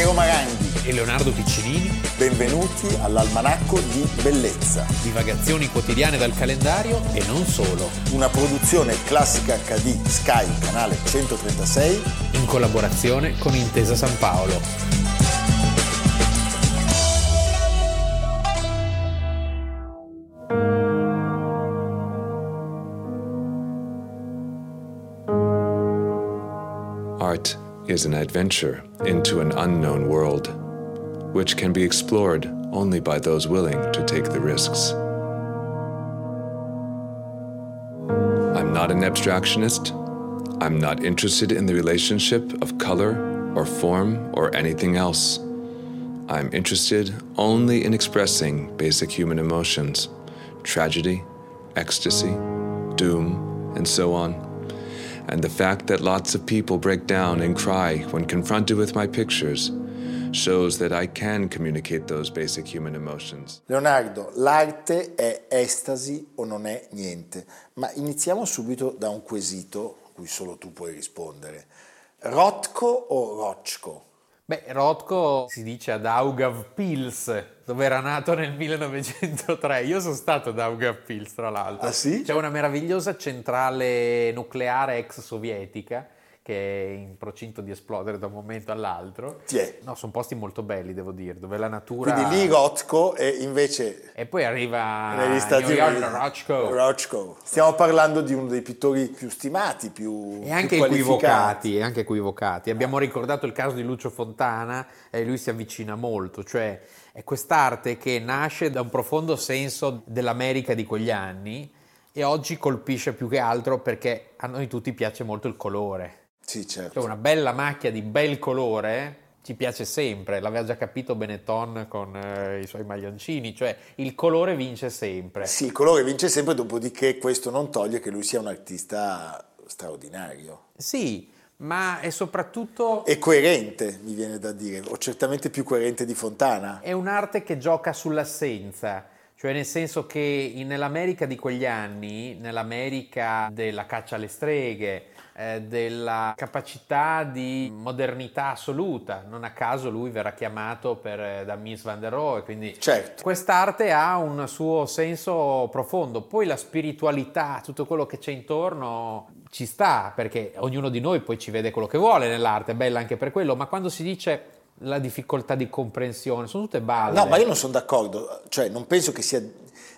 Piero Maranghi e Leonardo Piccinini. Benvenuti all'Almanacco di Bellezza. Divagazioni quotidiane dal calendario e non solo. Una produzione classica HD Sky, canale 136. In collaborazione con Intesa San Paolo. Art is an adventure into an unknown world, which can be explored only by those willing to take the risks. I'm not an abstractionist. I'm not interested in the relationship of color or form or anything else. I'm interested only in expressing basic human emotions tragedy, ecstasy, doom, and so on and the fact that lots of people break down and cry when confronted with my pictures shows that I can communicate those basic human emotions. Leonardo, l'arte è estasi o non è niente? Ma iniziamo subito da un quesito a cui solo tu puoi rispondere. Rotko o Rochko? Beh, Rothko si dice ad Daugavpils, dove era nato nel 1903. Io sono stato ad Daugavpils, tra l'altro. Ah sì? C'è una meravigliosa centrale nucleare ex sovietica che è in procinto di esplodere da un momento all'altro. È. No, sono posti molto belli, devo dire, dove la natura... Quindi lì Rothko e invece... E poi arriva negli Stati Uniti. Rothko. Rothko. Stiamo parlando di uno dei pittori più stimati, più E anche più equivocati, e anche equivocati. Abbiamo ricordato il caso di Lucio Fontana e lui si avvicina molto, cioè è quest'arte che nasce da un profondo senso dell'America di quegli anni e oggi colpisce più che altro perché a noi tutti piace molto il colore. Sì, certo. Cioè una bella macchia di bel colore ci piace sempre, l'aveva già capito Benetton con eh, i suoi maglioncini, cioè il colore vince sempre. Sì, il colore vince sempre, dopodiché questo non toglie che lui sia un artista straordinario. Sì, ma è soprattutto... E coerente, mi viene da dire, o certamente più coerente di Fontana. È un'arte che gioca sull'assenza, cioè nel senso che nell'America di quegli anni, nell'America della caccia alle streghe, eh, della capacità di modernità assoluta, non a caso lui verrà chiamato per, eh, da Miss Van der Rohe, quindi Certo. quest'arte ha un suo senso profondo, poi la spiritualità, tutto quello che c'è intorno ci sta, perché ognuno di noi poi ci vede quello che vuole nell'arte, è bella anche per quello, ma quando si dice la difficoltà di comprensione, sono tutte balle. No, ma io non sono d'accordo, cioè non penso che sia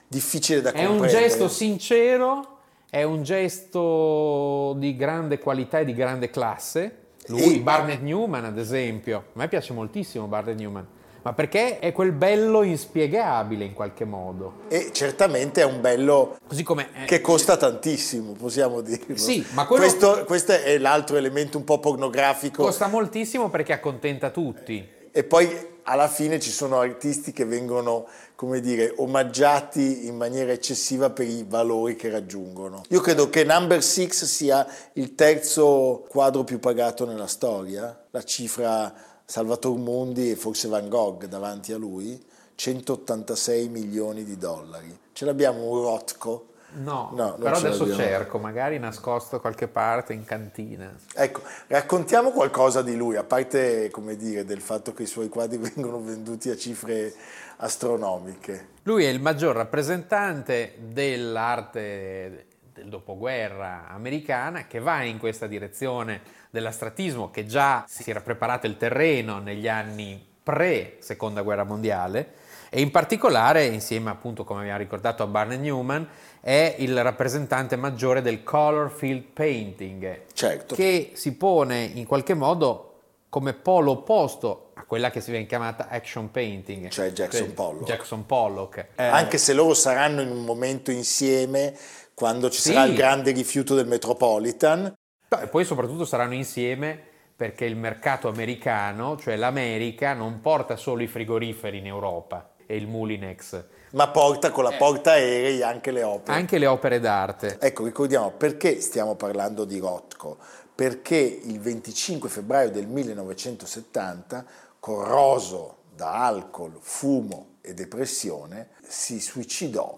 difficile da È comprendere. un gesto sincero, è un gesto di grande qualità e di grande classe. Lui, E- Barnett Newman, ad esempio, a me piace moltissimo Barnett Newman, ma perché è quel bello inspiegabile in qualche modo. E certamente è un bello Così come eh, che costa tantissimo, possiamo dirlo. Sì, ma quello- questo, questo è l'altro elemento un po' pornografico. costa moltissimo perché accontenta tutti. E poi alla fine ci sono artisti che vengono, come dire, omaggiati in maniera eccessiva per i valori che raggiungono. Io credo che Number Six sia il terzo quadro più pagato nella storia, la cifra Salvatore Mundi e forse Van Gogh davanti a lui, 186 milioni di dollari. Ce l'abbiamo un Rothko? No, No, però adesso l'abbiamo. cerco, magari nascosto qualche parte in cantina. Ecco, raccontiamo qualcosa di lui, a parte, come dire, del fatto che i suoi quadri vengono venduti a cifre astronomiche. Lui è il maggior rappresentante dell'arte del dopoguerra americana che va in questa direzione dell'astratismo che già si era preparato il terreno negli anni pre seconda guerra mondiale e in particolare insieme appunto come abbiamo ricordato a Barnett Newman è il rappresentante maggiore del color field painting Certo. che si pone in qualche modo come polo opposto a quella che si viene chiamata action painting Cioè Jackson Pollock. Jackson Pollock. Eh, Anche se loro saranno in un momento insieme quando ci Sì. sarà il grande rifiuto del Metropolitan. E poi soprattutto saranno insieme perché il mercato americano, cioè l'America, non porta solo i frigoriferi in Europa e il Mulinex, ma porta con la porta aerei anche le opere. anche le opere d'arte. Ecco, ricordiamo perché stiamo parlando di Rothko. Perché il 25 febbraio del 1970, corroso da alcol, fumo e depressione, si suicidò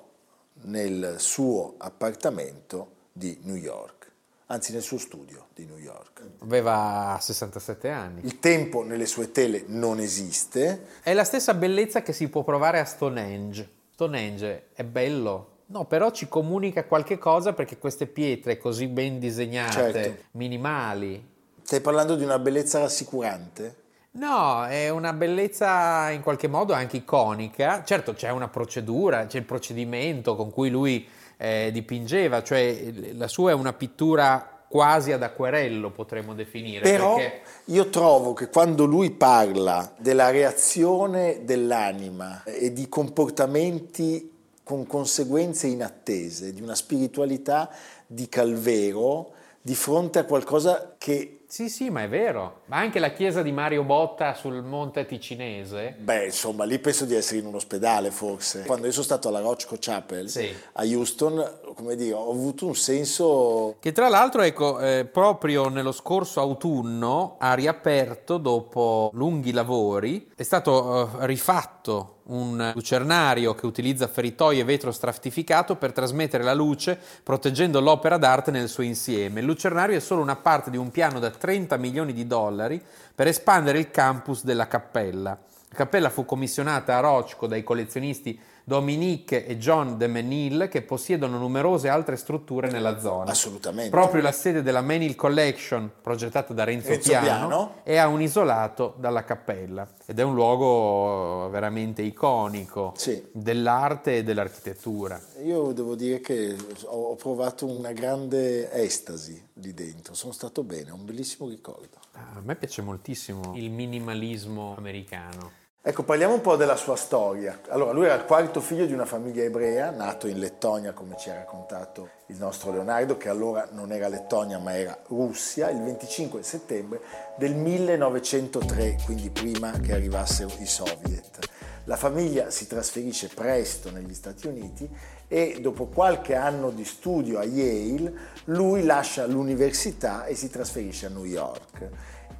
nel suo appartamento di New York. anzi nel suo studio di New York. Aveva 67 anni. Il tempo nelle sue tele non esiste. È la stessa bellezza che si può provare a Stonehenge. Stonehenge è bello, No, però ci comunica qualche cosa perché queste pietre così ben disegnate, Certo. minimali. Stai parlando di una bellezza rassicurante? No, è una bellezza in qualche modo anche iconica. Certo, c'è una procedura, c'è il procedimento con cui lui eh, dipingeva, cioè la sua è una pittura quasi ad acquerello, potremmo definire. Però perché- io trovo che quando lui parla della reazione dell'anima e di comportamenti con conseguenze inattese, di una spiritualità di Calvero di fronte a qualcosa che, Sì, sì, ma è vero. Ma anche la chiesa di Mario Botta sul monte Ticinese. beh, insomma, lì penso di essere in un ospedale forse. Quando io sono stato alla Rochco Chapel Sì. a Houston, come dire, ho avuto un senso Che tra l'altro, ecco, eh, proprio nello scorso autunno ha riaperto dopo lunghi lavori, è stato eh, rifatto un lucernario che utilizza feritoie e vetro stratificato per trasmettere la luce proteggendo l'opera d'arte nel suo insieme. Il lucernario è solo una parte di un piano da 30 milioni di dollari per espandere il campus della cappella. La cappella fu commissionata a Rochco dai collezionisti Dominique e John de Menil che possiedono numerose altre strutture nella zona. assolutamente. Proprio la sede della Menil Collection, progettata da Renzo, Renzo Piano, Piano. è a un isolato dalla cappella ed è un luogo veramente iconico Sì. dell'arte e dell'architettura. Io devo dire che ho provato una grande estasi lì dentro, sono stato bene, ho un bellissimo ricordo. A me piace moltissimo il minimalismo americano. Ecco, parliamo un po' della sua storia. Allora, lui era il quarto figlio di una famiglia ebrea, nato in Lettonia, come ci ha raccontato il nostro Leonardo, che allora non era Lettonia ma era Russia, il 25 settembre del 1903, quindi prima che arrivassero i soviet. La famiglia si trasferisce presto negli Stati Uniti e dopo qualche anno di studio a Yale, lui lascia l'università e si trasferisce a New York.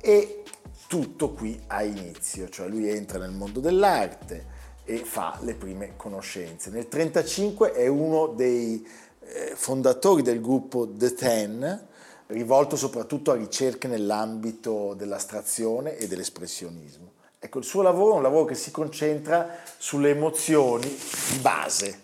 E tutto qui ha inizio, cioè lui entra nel mondo dell'arte e fa le prime conoscenze. Nel 1935 è uno dei eh, fondatori del gruppo The Ten, rivolto soprattutto a ricerche nell'ambito dell'astrazione e dell'espressionismo. Ecco, il suo lavoro è un lavoro che si concentra sulle emozioni di base,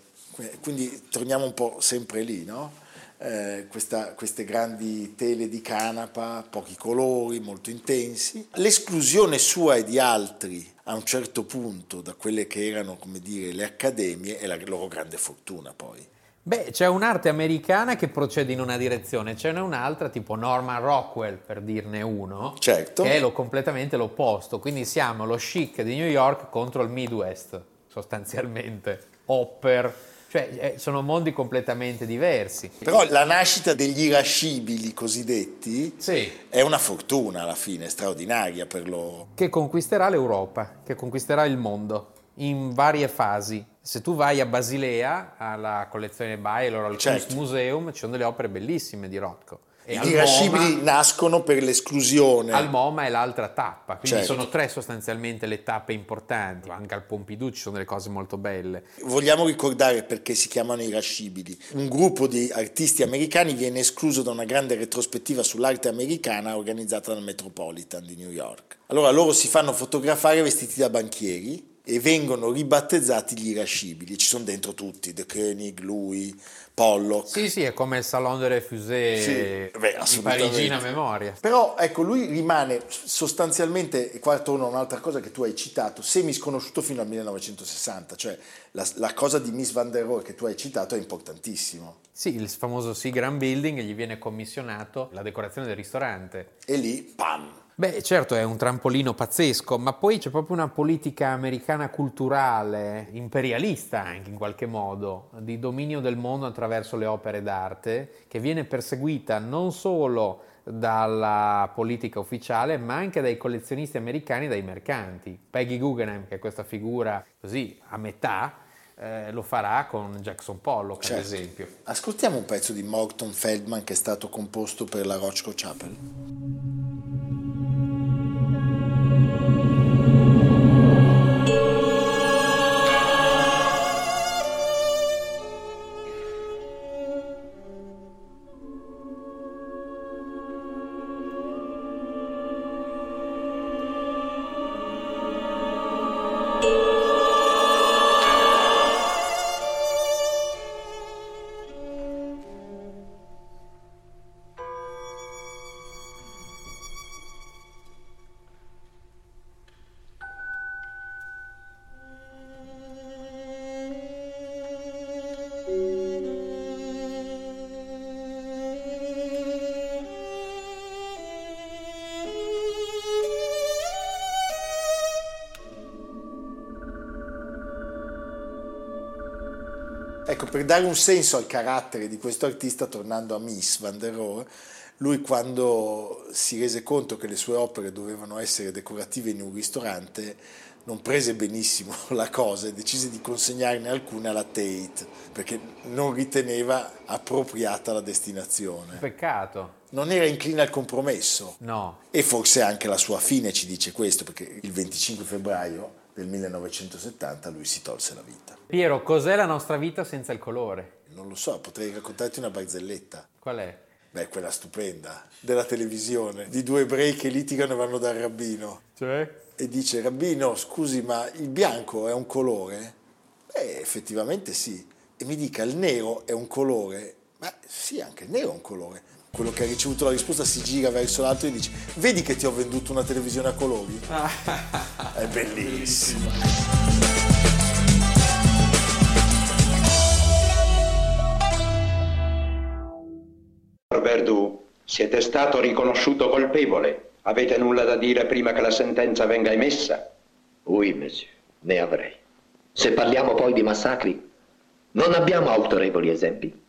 quindi torniamo un po' sempre lì, no? Eh, questa- queste grandi tele di canapa, pochi colori, molto intensi. L'esclusione sua e di altri a un certo punto da quelle che erano, come dire, le accademie è la loro grande fortuna poi. Beh, c'è un'arte americana che procede in una direzione, ce n'è un'altra tipo Norman Rockwell, per dirne uno, Certo. che è lo, completamente l'opposto. Quindi siamo lo chic di New York contro il Midwest, sostanzialmente. Hopper, cioè eh, sono mondi completamente diversi. Però la nascita degli irascibili cosiddetti Sì. è una fortuna alla fine, straordinaria per loro. Che conquisterà l'Europa, che conquisterà il mondo in varie fasi. Se tu vai a Basilea, alla collezione Baylor, al Certo. Kunstmuseum, ci sono delle opere bellissime di Rothko. E al Gli irascibili MoMA- nascono per l'esclusione. Al MoMA è l'altra tappa, quindi Certo. sono tre sostanzialmente le tappe importanti. Anche al Pompidou ci sono delle cose molto belle. Vogliamo ricordare perché si chiamano irascibili. Un gruppo di artisti americani viene escluso da una grande retrospettiva sull'arte americana organizzata dal Metropolitan di New York. Allora loro si fanno fotografare vestiti da banchieri e vengono ribattezzati gli irascibili. Ci sono dentro tutti, De Koenig, lui, Pollock. Sì, sì, è come il Salon de Refusé Sì, beh, di. Parigina memoria. Però ecco, lui rimane sostanzialmente, e qua torno a un'altra cosa che tu hai citato, semi sconosciuto fino al 1960, cioè la, la cosa di Miss Van der Rohe che tu hai citato è importantissimo. Sì, il famoso Seagram Building gli viene commissionato la decorazione del ristorante. E lì, pam! Beh, certo, è un trampolino pazzesco, ma poi c'è proprio una politica americana culturale, imperialista anche in qualche modo, di dominio del mondo attraverso le opere d'arte, che viene perseguita non solo dalla politica ufficiale, ma anche dai collezionisti americani e dai mercanti. Peggy Guggenheim, che è questa figura così a metà, eh, lo farà con Jackson Pollock, Certo. ad esempio. Ascoltiamo un pezzo di Morton Feldman che è stato composto per la Rochko Chapel. Ecco, per dare un senso al carattere di questo artista, tornando a Miss Van der Rohe, lui quando si rese conto che le sue opere dovevano essere decorative in un ristorante, non prese benissimo la cosa e decise di consegnarne alcune alla Tate, perché non riteneva appropriata la destinazione. Peccato. Non era incline al compromesso. No. E forse anche la sua fine ci dice questo, perché il 25 febbraio del 1970 lui si tolse la vita. Piero, cos'è la nostra vita senza il colore? Non lo so, potrei raccontarti una barzelletta. Qual è? Beh, quella stupenda, della televisione, di due ebrei che litigano e vanno dal rabbino. Cioè? E dice, rabbino, scusi, ma il bianco è un colore? Beh, effettivamente sì. E mi dica, il nero è un colore? Beh, sì, anche il nero è un colore. Quello che ha ricevuto la risposta si gira verso l'altro e dice, vedi che ti ho venduto una televisione a colori? è bellissima. Verdù, siete stato riconosciuto colpevole. Avete nulla da dire prima che la sentenza venga emessa? Oui, monsieur, ne avrei. Se parliamo poi di massacri, non abbiamo autorevoli esempi.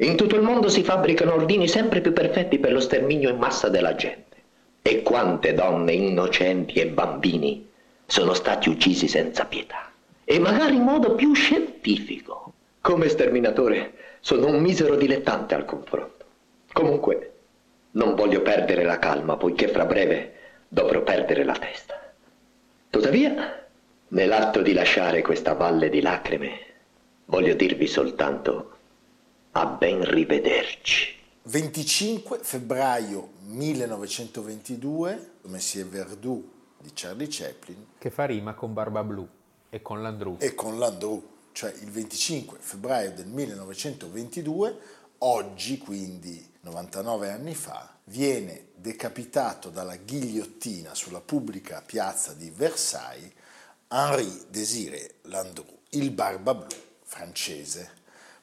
In tutto il mondo si fabbricano ordini sempre più perfetti per lo sterminio in massa della gente. E quante donne innocenti e bambini sono stati uccisi senza pietà. E magari in modo più scientifico. Come sterminatore sono un misero dilettante al confronto. Comunque, non voglio perdere la calma, poiché fra breve dovrò perdere la testa. Tuttavia, nell'atto di lasciare questa valle di lacrime, voglio dirvi soltanto a ben rivederci. 25 febbraio 1922, Monsieur Verdoux di Charlie Chaplin. Che fa rima con Barba Blu e con Landru. E con Landru, cioè il 25 febbraio del 1922, oggi quindi 99 anni fa, viene decapitato dalla ghigliottina sulla pubblica piazza di Versailles Henri Désiré Landru, il barba blu francese,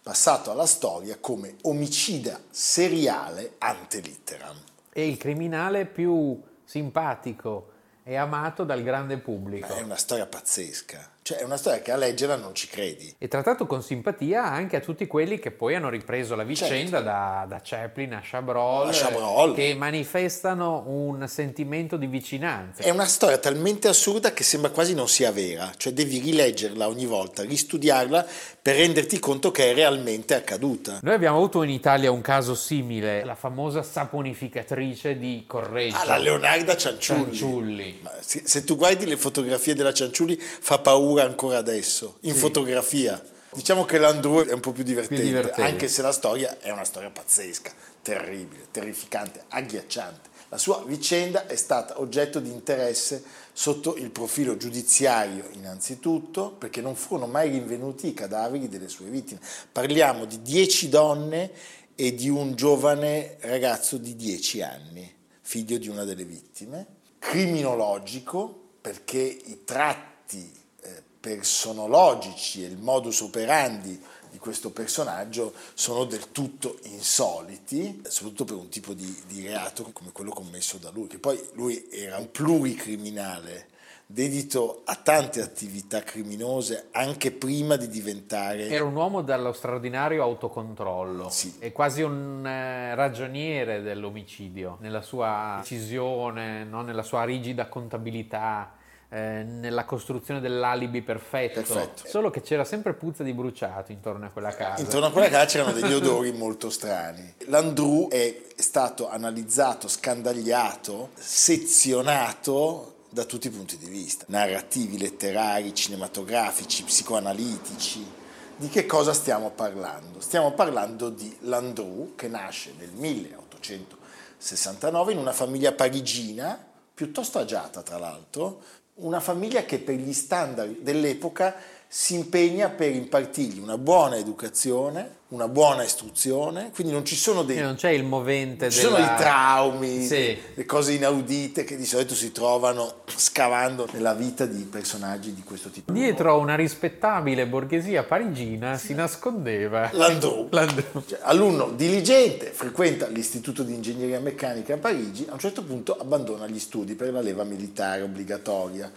passato alla storia come omicida seriale ante litteram. E il criminale più simpatico e amato dal grande pubblico. Ma è una storia pazzesca. Cioè è una storia che a leggerla non ci credi. E trattato con simpatia anche a tutti quelli che poi hanno ripreso la vicenda certo. da, da, Chaplin a Chabrol, a Chabrol, che manifestano un sentimento di vicinanza. È una storia talmente assurda che sembra quasi non sia vera, cioè devi rileggerla ogni volta, ristudiarla per renderti conto che è realmente accaduta. Noi abbiamo avuto in Italia un caso simile, la famosa saponificatrice di Correggio. Ah, la Leonarda Cianciulli. Cianciulli. Se, se tu guardi le fotografie della Cianciulli fa paura paura ancora adesso, in sì. fotografia. Diciamo che l'Andrew è un po' più divertente, più divertente, anche se la storia è una storia pazzesca, terribile, terrificante, agghiacciante. La sua vicenda è stata oggetto di interesse sotto il profilo giudiziario innanzitutto, perché non furono mai rinvenuti i cadaveri delle sue vittime. Parliamo di dieci donne e di un giovane ragazzo di dieci anni, figlio di una delle vittime. Criminologico, perché i tratti personologici e il modus operandi di questo personaggio sono del tutto insoliti, soprattutto per un tipo di, di reato come quello commesso da lui, che poi lui era un pluricriminale dedito a tante attività criminose anche prima di diventare... Era un uomo dallo straordinario autocontrollo, sì. è quasi un eh, ragioniere dell'omicidio, nella sua decisione, no? nella sua rigida contabilità eh, nella costruzione dell'alibi perfetto. perfetto. Solo che c'era sempre puzza di bruciato intorno a quella casa. Intorno a quella casa c'erano degli odori molto strani. L'Andrew è stato analizzato, scandagliato, sezionato da tutti i punti di vista, narrativi, letterari, cinematografici, psicoanalitici. Di che cosa stiamo parlando? Stiamo parlando di Landru che nasce nel 1869 in una famiglia parigina, piuttosto agiata tra l'altro, una famiglia che per gli standard dell'epoca si impegna per impartirgli una buona educazione, una buona istruzione, quindi non ci sono dei... Non c'è il movente ci della... sono i traumi, sì. le cose inaudite che di solito si trovano scavando nella vita di personaggi di questo tipo. Dietro a una rispettabile borghesia parigina si nascondeva... Landru. Landru. Cioè, alunno diligente, frequenta l'istituto di ingegneria meccanica a Parigi, a un certo punto abbandona gli studi per la leva militare obbligatoria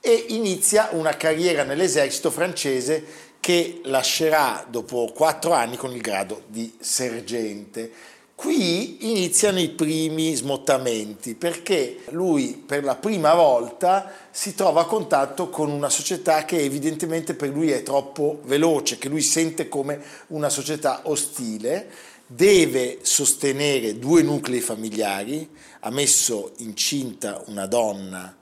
e inizia una carriera nell'esercito francese che lascerà dopo quattro anni con il grado di sergente. Qui iniziano i primi smottamenti perché lui per la prima volta si trova a contatto con una società che evidentemente per lui è troppo veloce, che lui sente come una società ostile, deve sostenere due nuclei familiari, ha messo incinta una donna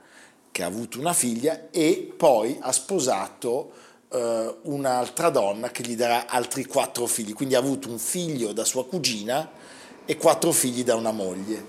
che ha avuto una figlia e poi ha sposato eh, un'altra donna che gli darà altri quattro figli, quindi ha avuto un figlio da sua cugina e quattro figli da una moglie.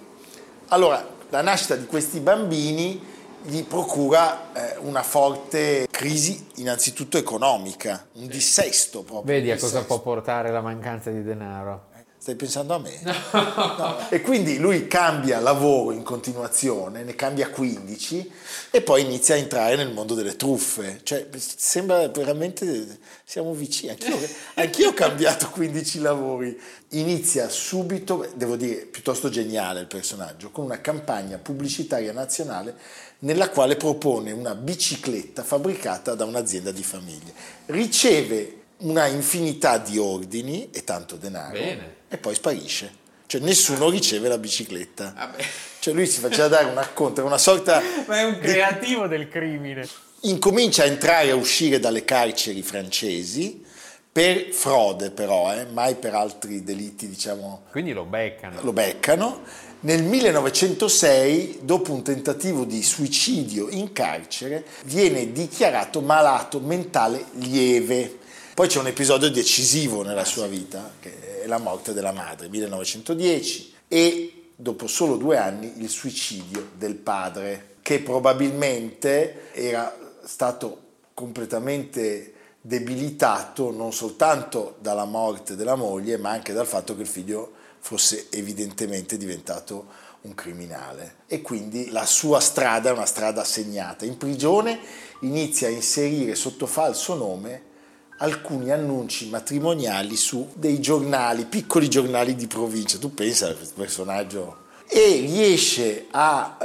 Allora, la nascita di questi bambini gli procura eh, una forte crisi innanzitutto economica, un dissesto proprio. Vedi a cosa può portare la mancanza di denaro. Stai pensando a me? No. E quindi lui cambia lavoro in continuazione, ne cambia 15 e poi inizia a entrare nel mondo delle truffe. Cioè, sembra veramente, siamo vicini. Anch'io, anch'io ho cambiato 15 lavori. Inizia subito, devo dire, piuttosto geniale il personaggio, con una campagna pubblicitaria nazionale nella quale propone una bicicletta fabbricata da un'azienda di famiglie. Riceve una infinità di ordini e tanto denaro Bene. e poi sparisce. Cioè nessuno riceve la bicicletta. Vabbè. Cioè lui si faceva dare un acconto, una sorta... Ma è un di- creativo del crimine. Incomincia a entrare e a uscire dalle carceri francesi per frode però, eh, mai per altri delitti diciamo Quindi lo beccano. lo beccano. Nel 1906, dopo un tentativo di suicidio in carcere, viene dichiarato malato mentale lieve. Poi c'è un episodio decisivo nella sua vita, che è la morte della madre, 1910, e dopo solo due anni il suicidio del padre, che probabilmente era stato completamente debilitato non soltanto dalla morte della moglie, ma anche dal fatto che il figlio fosse evidentemente diventato un criminale. E quindi la sua strada è una strada segnata. In prigione inizia a inserire sotto falso nome alcuni annunci matrimoniali su dei giornali, piccoli giornali di provincia. Tu pensa a questo personaggio e riesce a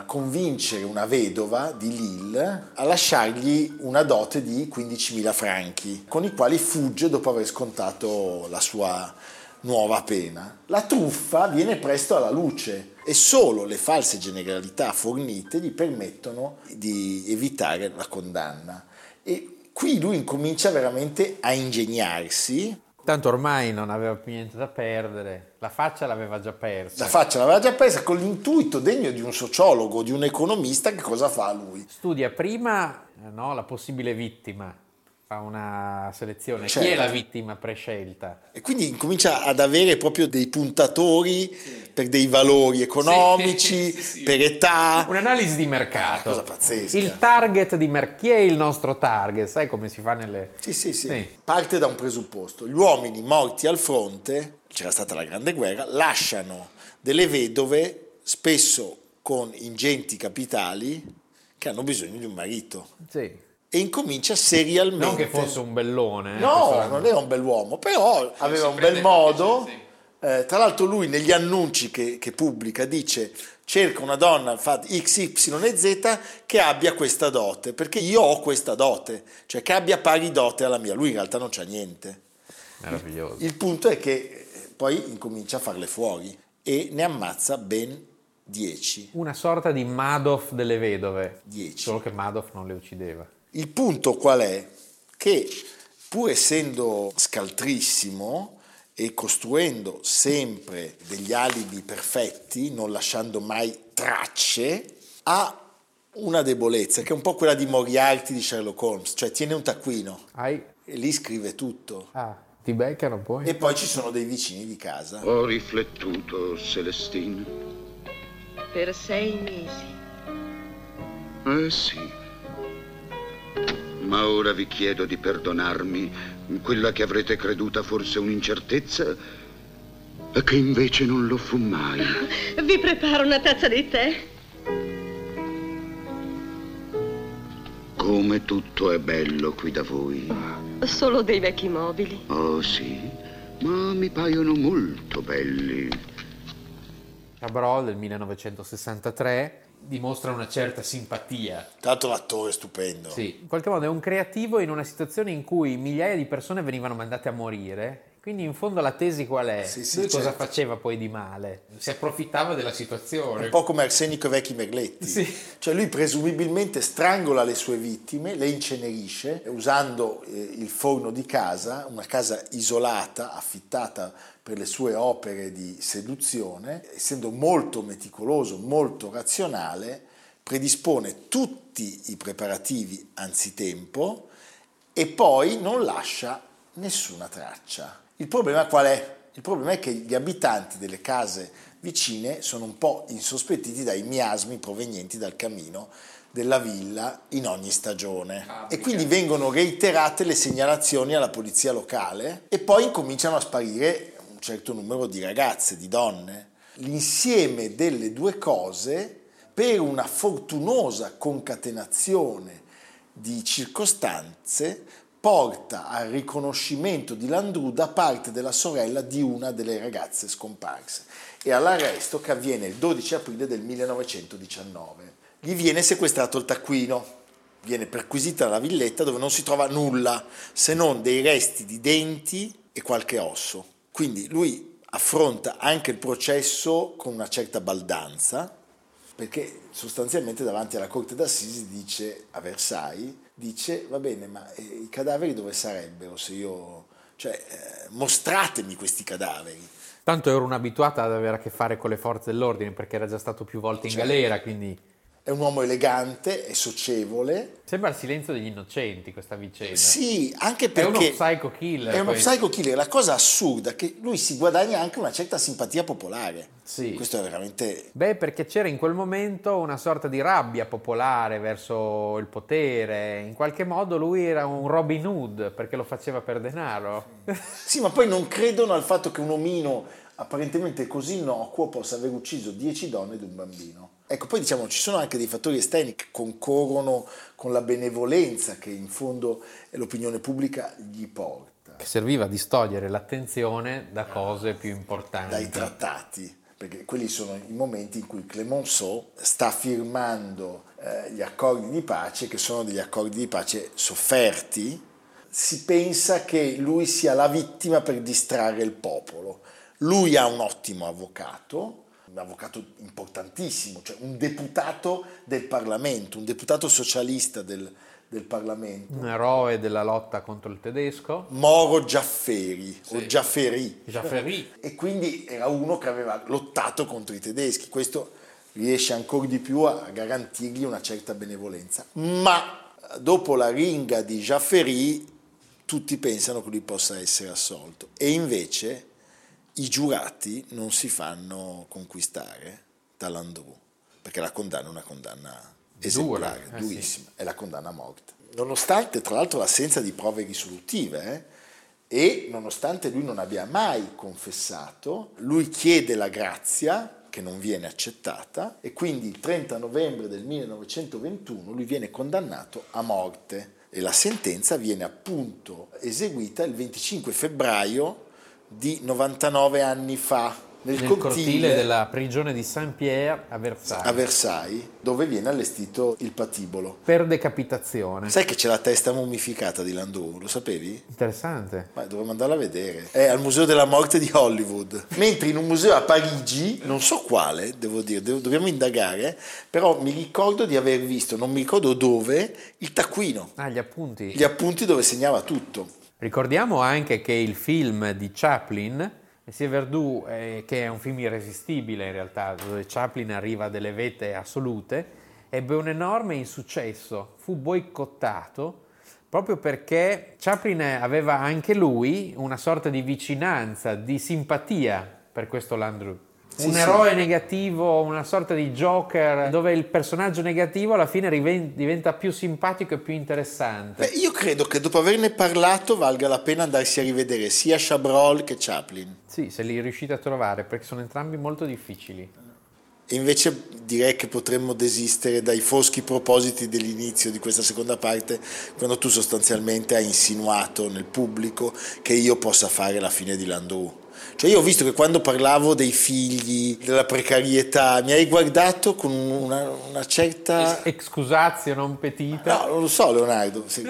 eh, convincere una vedova di Lille a lasciargli una dote di 15.000 franchi, con i quali fugge dopo aver scontato la sua nuova pena. La truffa viene presto alla luce e solo le false generalità fornite gli permettono di evitare la condanna. E qui lui incomincia veramente a ingegnarsi Tanto ormai non aveva più niente da perdere, la faccia l'aveva già persa. La faccia l'aveva già presa con l'intuito degno di un sociologo, di un economista, che cosa fa lui? Studia prima eh, no, la possibile vittima, fa una selezione. Chi è Certo. la vittima prescelta? E quindi incomincia ad avere proprio dei puntatori per dei valori economici, Sì, sì, sì. per età. Un'analisi di mercato. Cosa pazzesca. Il target di mercato. Chi è il nostro target? Sai come si fa nelle... Sì, sì, sì, Sì. Parte da un presupposto. Gli uomini morti al fronte, c'era stata la Grande Guerra, lasciano delle vedove, spesso con ingenti capitali, che hanno bisogno di un marito. Sì. E incomincia serialmente. Non che fosse un bellone. eh, No, non era un bell'uomo, però aveva un bel modo. Eh, tra l'altro lui negli annunci che, che pubblica dice cerca una donna fa X, Y e Z che abbia questa dote, perché io ho questa dote, cioè che abbia pari dote alla mia. Lui in realtà non c'ha niente. Meraviglioso. Il punto è che eh, poi incomincia a farle fuori e ne ammazza ben 10. Una sorta di Madoff delle vedove. Dieci. Solo che Madoff non le uccideva. Il punto qual è? Che pur essendo scaltrissimo e costruendo sempre degli alibi perfetti, non lasciando mai tracce, ha una debolezza che è un po' quella di Moriarty di Sherlock Holmes, cioè tiene un taccuino Hai... e lì scrive tutto. Ah, ti beccano poi? E poi ci sono dei vicini di casa. Ho riflettuto, Celestine. Per sei mesi. Eh sì. Ma ora vi chiedo di perdonarmi quella che avrete creduta forse un'incertezza e che invece non lo fu mai. Vi preparo una tazza di tè. Come tutto è bello qui da voi. Solo dei vecchi mobili. Oh sì, ma mi paiono molto belli. Chabrol del 1963 dimostra una certa simpatia. L'altro l'attore è stupendo. Sì, in qualche modo è un creativo in una situazione in cui migliaia di persone venivano mandate a morire. Quindi in fondo la tesi qual è? Sì, sì, cosa certo. faceva poi di male? Si approfittava della situazione. Un po' come Arsenico e Vecchi Merletti. Sì. Cioè lui presumibilmente strangola le sue vittime, le incenerisce usando eh, il forno di casa, una casa isolata, affittata per le sue opere di seduzione, essendo molto meticoloso, molto razionale, predispone tutti i preparativi anzitempo e poi non lascia nessuna traccia. Il problema qual è? Il problema è che gli abitanti delle case vicine sono un po' insospettiti dai miasmi provenienti dal camino della villa in ogni stagione e quindi vengono reiterate le segnalazioni alla polizia locale e poi incominciano a sparire un certo numero di ragazze, di donne. L'insieme delle due cose per una fortunosa concatenazione di circostanze porta al riconoscimento di Landru da parte della sorella di una delle ragazze scomparse e all'arresto che avviene il 12 aprile del 1919. Gli viene sequestrato il taccuino, viene perquisita la villetta dove non si trova nulla se non dei resti di denti e qualche osso. Quindi lui affronta anche il processo con una certa baldanza, perché sostanzialmente davanti alla corte d'assisi dice a Versailles, dice va bene ma eh, i cadaveri dove sarebbero se io, cioè eh, mostratemi questi cadaveri. Tanto ero un abituato ad avere a che fare con le forze dell'ordine perché era già stato più volte in Certo. galera, quindi È un uomo elegante, è socievole, sembra il silenzio degli innocenti questa vicenda. sì, anche È perché... uno psycho killer. È uno poi. psycho killer, la cosa assurda è che lui si guadagna anche una certa simpatia popolare. Sì. Questo è veramente Beh, perché c'era in quel momento una sorta di rabbia popolare verso il potere. In qualche modo lui era un Robin Hood perché lo faceva per denaro. Sì, ma poi non credono al fatto che un omino apparentemente così innocuo possa aver ucciso 10 donne ed un bambino. Ecco, poi diciamo ci sono anche dei fattori esterni che concorrono con la benevolenza che in fondo l'opinione pubblica gli porta, Che serviva a distogliere l'attenzione da cose più importanti. dai trattati, perché quelli sono i momenti in cui Clemenceau sta firmando eh, gli accordi di pace, che sono degli accordi di pace sofferti, si pensa che lui sia la vittima per distrarre il popolo. Lui ha un ottimo avvocato, un avvocato importantissimo, cioè un deputato del Parlamento, un deputato socialista del, del Parlamento, Un eroe della lotta contro il tedesco. Moro Giafferi o Giafferi. Giafferì. E quindi era uno che aveva lottato contro i tedeschi. Questo riesce ancora di più a garantirgli una certa benevolenza. Ma dopo la ringa di Giafferi tutti pensano che lui possa essere assolto. E invece i giurati non si fanno conquistare da Landru, perché la condanna è una condanna esemplare, Dura, eh sì. è la condanna a morte. Nonostante tra l'altro l'assenza di prove risolutive, eh, e nonostante lui non abbia mai confessato, lui chiede la grazia che non viene accettata e quindi il 30 novembre del 1921 lui viene condannato a morte e la sentenza viene appunto eseguita il 25 febbraio di 99 anni fa nel, Nel cortile della prigione di Saint-Pierre a Versailles. a Versailles dove viene allestito il patibolo. per decapitazione. Sai che c'è la testa mummificata di Landau, lo sapevi? Interessante. Ma dovremmo andarla a vedere. È al Museo della Morte di Hollywood. Mentre in un museo a Parigi, non so quale, devo dire, devo- dobbiamo indagare, però mi ricordo di aver visto, non mi ricordo dove, il taccuino, Ah, gli appunti. gli appunti dove segnava tutto. Ricordiamo anche che il film di Chaplin, Sia Verdù, eh, che è un film irresistibile in realtà, dove Chaplin arriva a delle vette assolute, ebbe un enorme insuccesso, fu boicottato proprio perché Chaplin aveva anche lui una sorta di vicinanza, di simpatia per questo Landru. Sì, un sì. eroe negativo, una sorta di Joker, dove il personaggio negativo alla fine riven- diventa più simpatico e più interessante. Beh, io credo che dopo averne parlato valga la pena andarsi a rivedere sia Chabrol che Chaplin. Sì, se li riuscite a trovare, perché sono entrambi molto difficili. E invece direi che potremmo desistere dai foschi propositi dell'inizio di questa seconda parte, quando tu sostanzialmente hai insinuato nel pubblico che io possa fare la fine di Landru. Cioè io ho visto che quando parlavo dei figli, della precarietà, mi hai guardato con una, una certa... Excusatio non petita. No, non lo so Leonardo, se,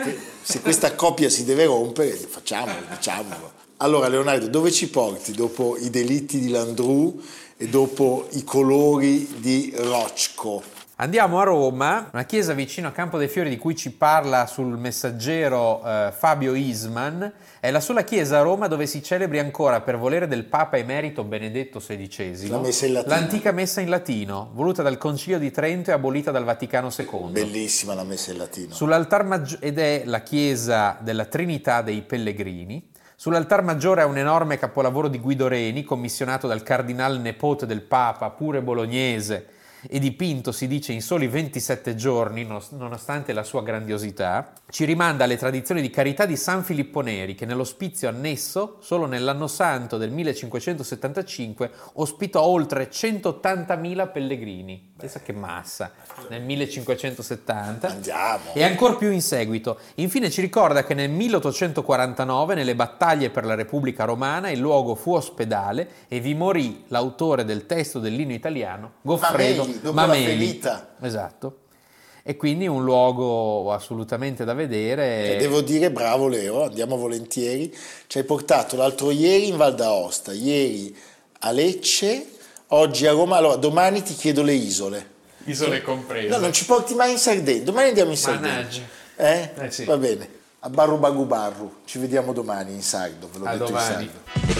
se questa coppia si deve rompere, facciamolo, diciamolo. Allora Leonardo, dove ci porti dopo i delitti di Landru e dopo i colori di Rocco? Andiamo a Roma, una chiesa vicino a Campo dei Fiori di cui ci parla sul messaggero eh, Fabio Isman. È la sola chiesa a Roma dove si celebri ancora per volere del Papa emerito Benedetto XVI La messa in latino. l'antica messa in latino, voluta dal Concilio di Trento e abolita dal Vaticano II. Bellissima la messa in latino. Sull'altar maggiore, ed è la chiesa della Trinità dei Pellegrini. Sull'altar maggiore è un enorme capolavoro di Guido Reni, commissionato dal cardinale nepote del Papa, pure bolognese, e dipinto, si dice, in soli 27 giorni, nos- nonostante la sua grandiosità, ci rimanda alle tradizioni di carità di San Filippo Neri, che nell'ospizio annesso, solo nell'anno santo del 1575, ospitò oltre 180.000 pellegrini. Pensa che massa, nel 1570. Andiamo. E ancora più in seguito. Infine ci ricorda che nel 1849, nelle battaglie per la Repubblica Romana, il luogo fu ospedale e vi morì l'autore del testo dell'inno italiano, Goffredo Mameli, Mameli. Esatto. E quindi un luogo assolutamente da vedere. E devo dire bravo Leo, andiamo volentieri. Ci hai portato l'altro ieri in Val d'Aosta, ieri a Lecce, oggi a Roma. Allora, domani ti chiedo le isole. Isole comprese. No, non ci porti mai in Sardegna. Domani andiamo in Sardegna. Mannaggia. Eh? Eh sì. Va bene. A Barru Bagu Barru. Ci vediamo domani in sardo, ve l'ho A detto domani. in sardo.